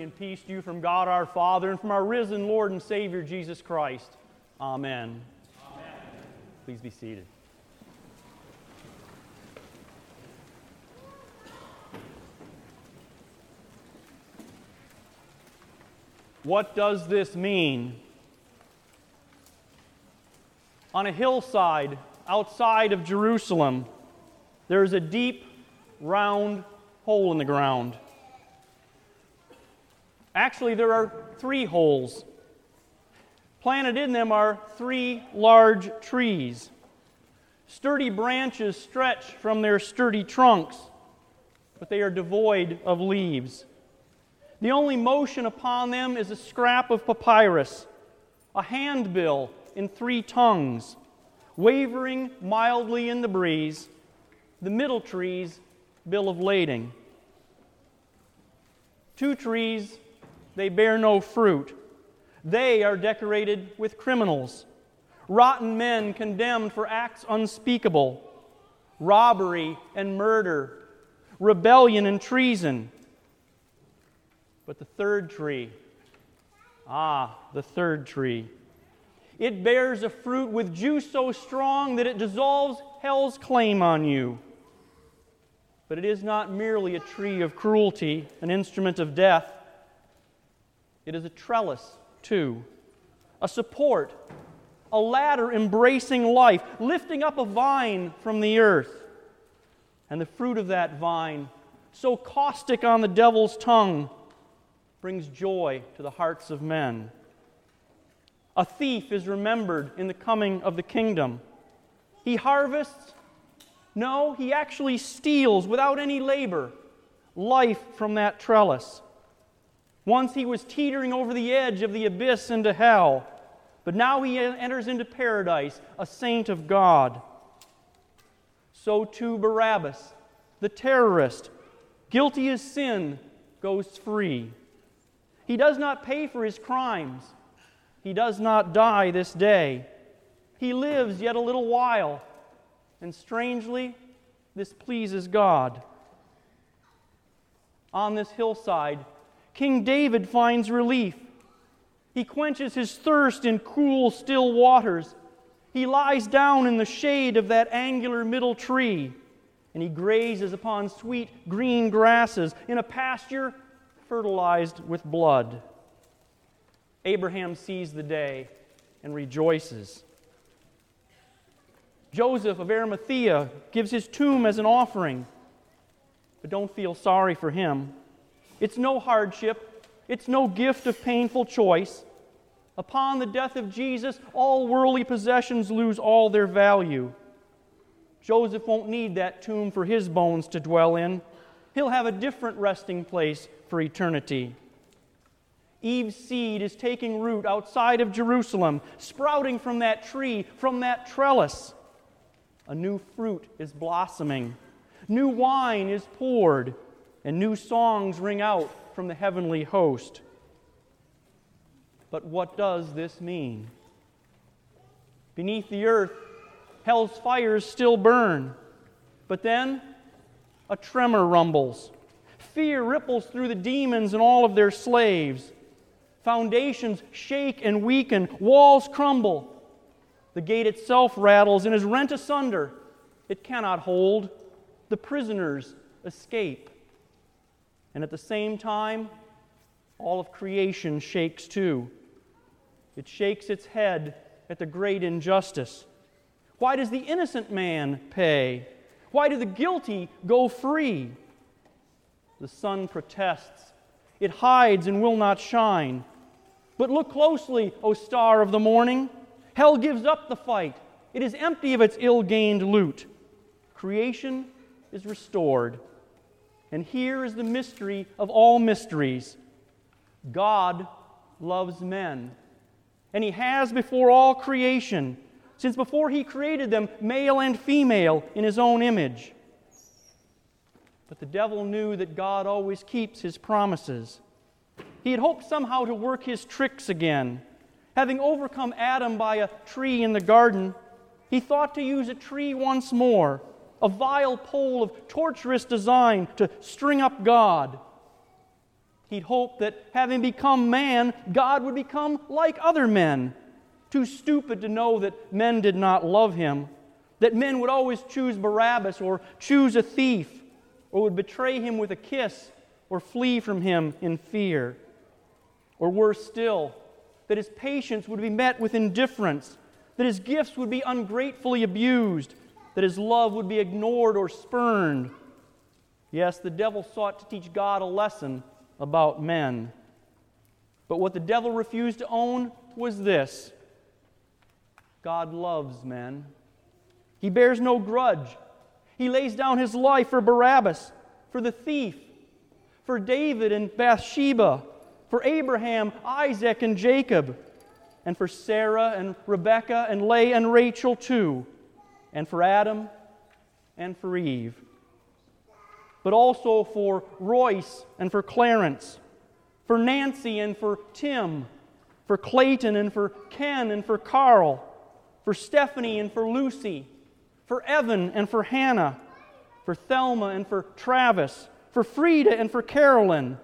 and peace to you from God our Father and from our risen Lord and Savior Jesus Christ. Amen. Amen. Please be seated. What does this mean? On a hillside outside of Jerusalem, there is a deep, round hole in the ground. Actually, there are three holes. Planted in them are three large trees. Sturdy branches stretch from their sturdy trunks, but they are devoid of leaves. The only motion upon them is a scrap of papyrus, a handbill in three tongues, wavering mildly in the breeze, the middle tree's bill of lading. Two trees they bear no fruit. They are decorated with criminals, rotten men condemned for acts unspeakable, robbery and murder, rebellion and treason. But the third tree, ah, the third tree, it bears a fruit with juice so strong that it dissolves hell's claim on you. But it is not merely a tree of cruelty, an instrument of death. It is a trellis, too, a support, a ladder embracing life, lifting up a vine from the earth. And the fruit of that vine, so caustic on the devil's tongue, brings joy to the hearts of men. A thief is remembered in the coming of the kingdom. He harvests, no, he actually steals without any labor life from that trellis. Once he was teetering over the edge of the abyss into hell, but now he enters into paradise, a saint of God. So too Barabbas, the terrorist, guilty as sin, goes free. He does not pay for his crimes. He does not die this day. He lives yet a little while. And strangely, this pleases God. On this hillside, King David finds relief. He quenches his thirst in cool, still waters. He lies down in the shade of that angular middle tree, and he grazes upon sweet green grasses in a pasture fertilized with blood. Abraham sees the day and rejoices. Joseph of Arimathea gives his tomb as an offering, but don't feel sorry for him. It's no hardship, it's no gift of painful choice. Upon the death of Jesus, all worldly possessions lose all their value. Joseph won't need that tomb for his bones to dwell in. He'll have a different resting place for eternity. Eve's seed is taking root outside of Jerusalem, sprouting from that tree, from that trellis. A new fruit is blossoming. New wine is poured and new songs ring out from the heavenly host. But what does this mean? Beneath the earth, hell's fires still burn. But then, a tremor rumbles. Fear ripples through the demons and all of their slaves. Foundations shake and weaken, walls crumble. The gate itself rattles and is rent asunder. It cannot hold. The prisoners escape. And at the same time, all of creation shakes too. It shakes its head at the great injustice. Why does the innocent man pay? Why do the guilty go free? The sun protests. It hides and will not shine. But look closely, O star of the morning. Hell gives up the fight. It is empty of its ill gained loot. Creation is restored. And here is the mystery of all mysteries God loves men. And He has before all creation, since before He created them, male and female, in His own image. But the devil knew that God always keeps His promises. He had hoped somehow to work his tricks again. Having overcome Adam by a tree in the garden, he thought to use a tree once more a vile pole of torturous design to string up God. He'd hoped that having become man, God would become like other men, too stupid to know that men did not love him, that men would always choose Barabbas or choose a thief, or would betray him with a kiss or flee from him in fear. Or worse still, that his patience would be met with indifference, that his gifts would be ungratefully abused, that his love would be ignored or spurned. Yes, the devil sought to teach God a lesson about men. But what the devil refused to own was this God loves men. He bears no grudge. He lays down his life for Barabbas, for the thief, for David and Bathsheba, for Abraham, Isaac, and Jacob, and for Sarah and Rebekah and Leah and Rachel too, and for Adam and for Eve but also for Royce and for Clarence, for Nancy and for Tim, for Clayton and for Ken and for Carl, for Stephanie and for Lucy, for Evan and for Hannah, for Thelma and for Travis, for Frida and for Carolyn,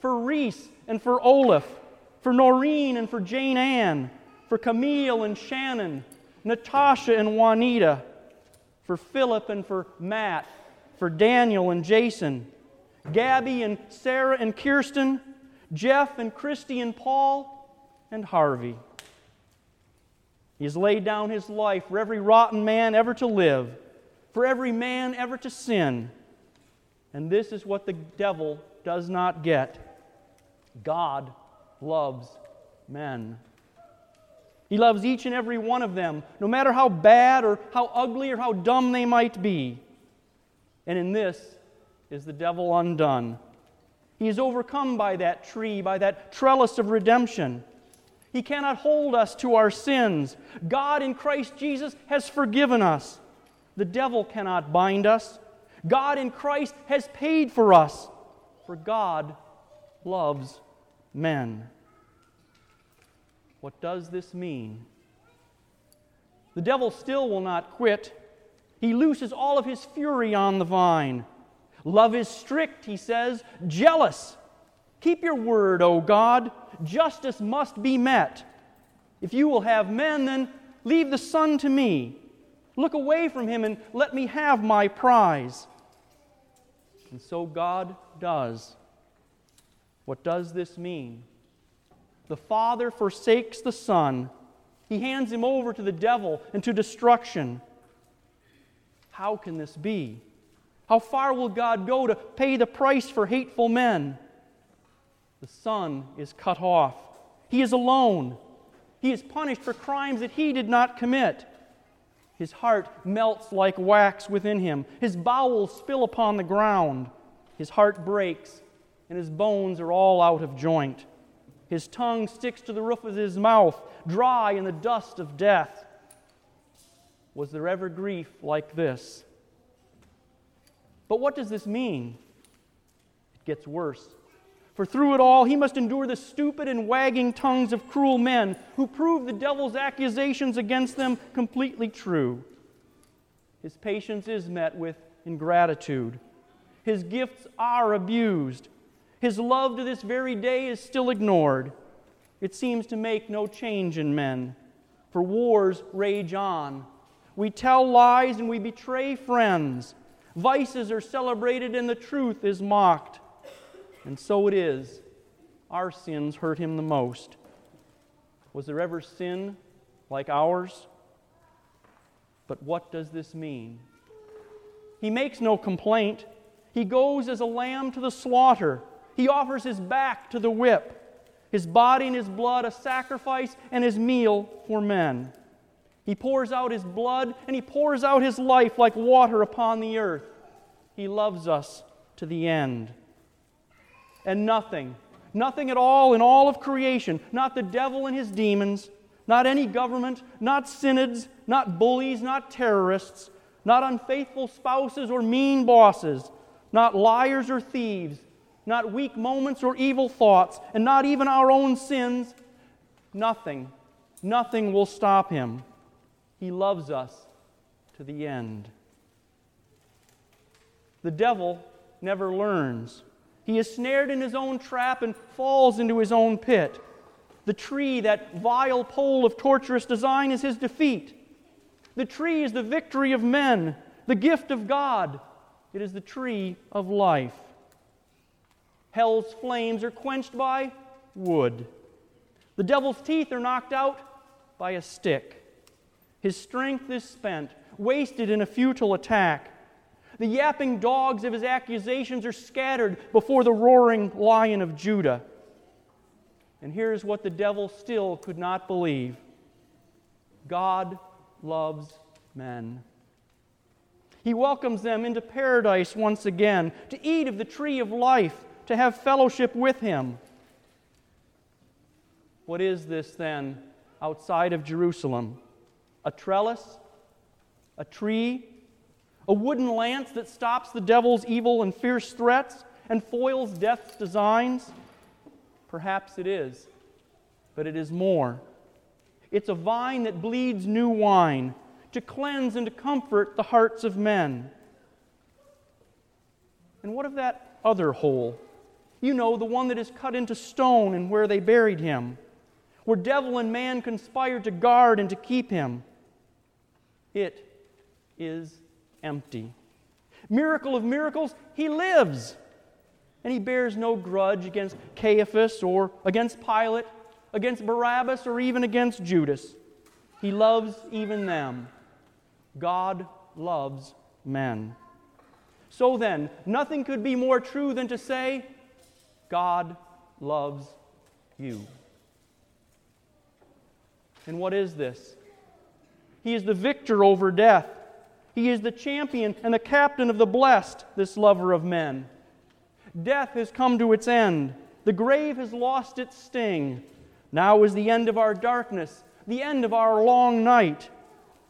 for Reese and for Olaf, for Noreen and for Jane Ann, for Camille and Shannon, Natasha and Juanita, for Philip and for Matt, for Daniel and Jason, Gabby and Sarah and Kirsten, Jeff and Christy and Paul, and Harvey. He has laid down his life for every rotten man ever to live, for every man ever to sin. And this is what the devil does not get God loves men. He loves each and every one of them, no matter how bad or how ugly or how dumb they might be. And in this is the devil undone. He is overcome by that tree, by that trellis of redemption. He cannot hold us to our sins. God in Christ Jesus has forgiven us. The devil cannot bind us. God in Christ has paid for us, for God loves men. What does this mean? The devil still will not quit. He looses all of his fury on the vine. Love is strict, he says, jealous. Keep your word, O God. Justice must be met. If you will have men, then leave the son to me. Look away from him and let me have my prize. And so God does. What does this mean? The Father forsakes the Son. He hands him over to the devil and to destruction. How can this be? How far will God go to pay the price for hateful men? The Son is cut off. He is alone. He is punished for crimes that he did not commit. His heart melts like wax within him. His bowels spill upon the ground. His heart breaks, and his bones are all out of joint. His tongue sticks to the roof of his mouth, dry in the dust of death. Was there ever grief like this? But what does this mean? It gets worse. For through it all, he must endure the stupid and wagging tongues of cruel men who prove the devil's accusations against them completely true. His patience is met with ingratitude. His gifts are abused. His love to this very day is still ignored. It seems to make no change in men, for wars rage on we tell lies and we betray friends. Vices are celebrated and the truth is mocked. And so it is. Our sins hurt him the most. Was there ever sin like ours? But what does this mean? He makes no complaint. He goes as a lamb to the slaughter. He offers his back to the whip, his body and his blood a sacrifice, and his meal for men. He pours out his blood and he pours out his life like water upon the earth. He loves us to the end. And nothing, nothing at all in all of creation, not the devil and his demons, not any government, not synods, not bullies, not terrorists, not unfaithful spouses or mean bosses, not liars or thieves, not weak moments or evil thoughts, and not even our own sins, nothing, nothing will stop him. He loves us to the end. The devil never learns. He is snared in his own trap and falls into his own pit. The tree, that vile pole of torturous design, is his defeat. The tree is the victory of men, the gift of God. It is the tree of life. Hell's flames are quenched by wood. The devil's teeth are knocked out by a stick. His strength is spent, wasted in a futile attack. The yapping dogs of his accusations are scattered before the roaring lion of Judah. And here's what the devil still could not believe God loves men. He welcomes them into paradise once again to eat of the tree of life, to have fellowship with him. What is this then outside of Jerusalem? A trellis? A tree? A wooden lance that stops the devil's evil and fierce threats and foils death's designs? Perhaps it is, but it is more. It's a vine that bleeds new wine to cleanse and to comfort the hearts of men. And what of that other hole? You know, the one that is cut into stone and where they buried him, where devil and man conspired to guard and to keep him. It is empty. Miracle of miracles, he lives. And he bears no grudge against Caiaphas or against Pilate, against Barabbas or even against Judas. He loves even them. God loves men. So then, nothing could be more true than to say, God loves you. And what is this? He is the victor over death. He is the champion and the captain of the blessed, this lover of men. Death has come to its end. The grave has lost its sting. Now is the end of our darkness, the end of our long night.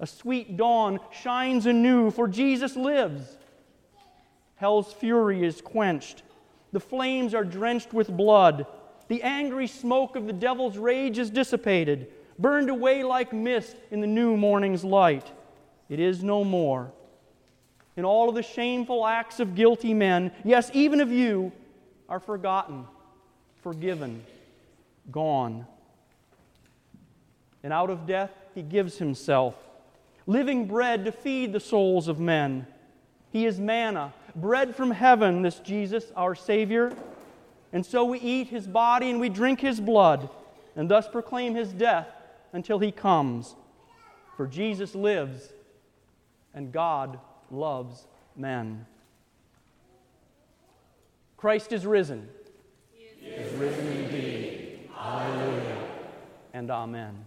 A sweet dawn shines anew, for Jesus lives. Hell's fury is quenched. The flames are drenched with blood. The angry smoke of the devil's rage is dissipated, burned away like mist in the new morning's light. It is no more. And all of the shameful acts of guilty men, yes, even of you, are forgotten, forgiven, gone. And out of death, he gives himself, living bread to feed the souls of men. He is manna, bread from heaven, this Jesus, our Savior. And so we eat his body and we drink his blood, and thus proclaim his death until he comes. For Jesus lives, and God loves men. Christ is risen. He is risen indeed. Hallelujah. And amen.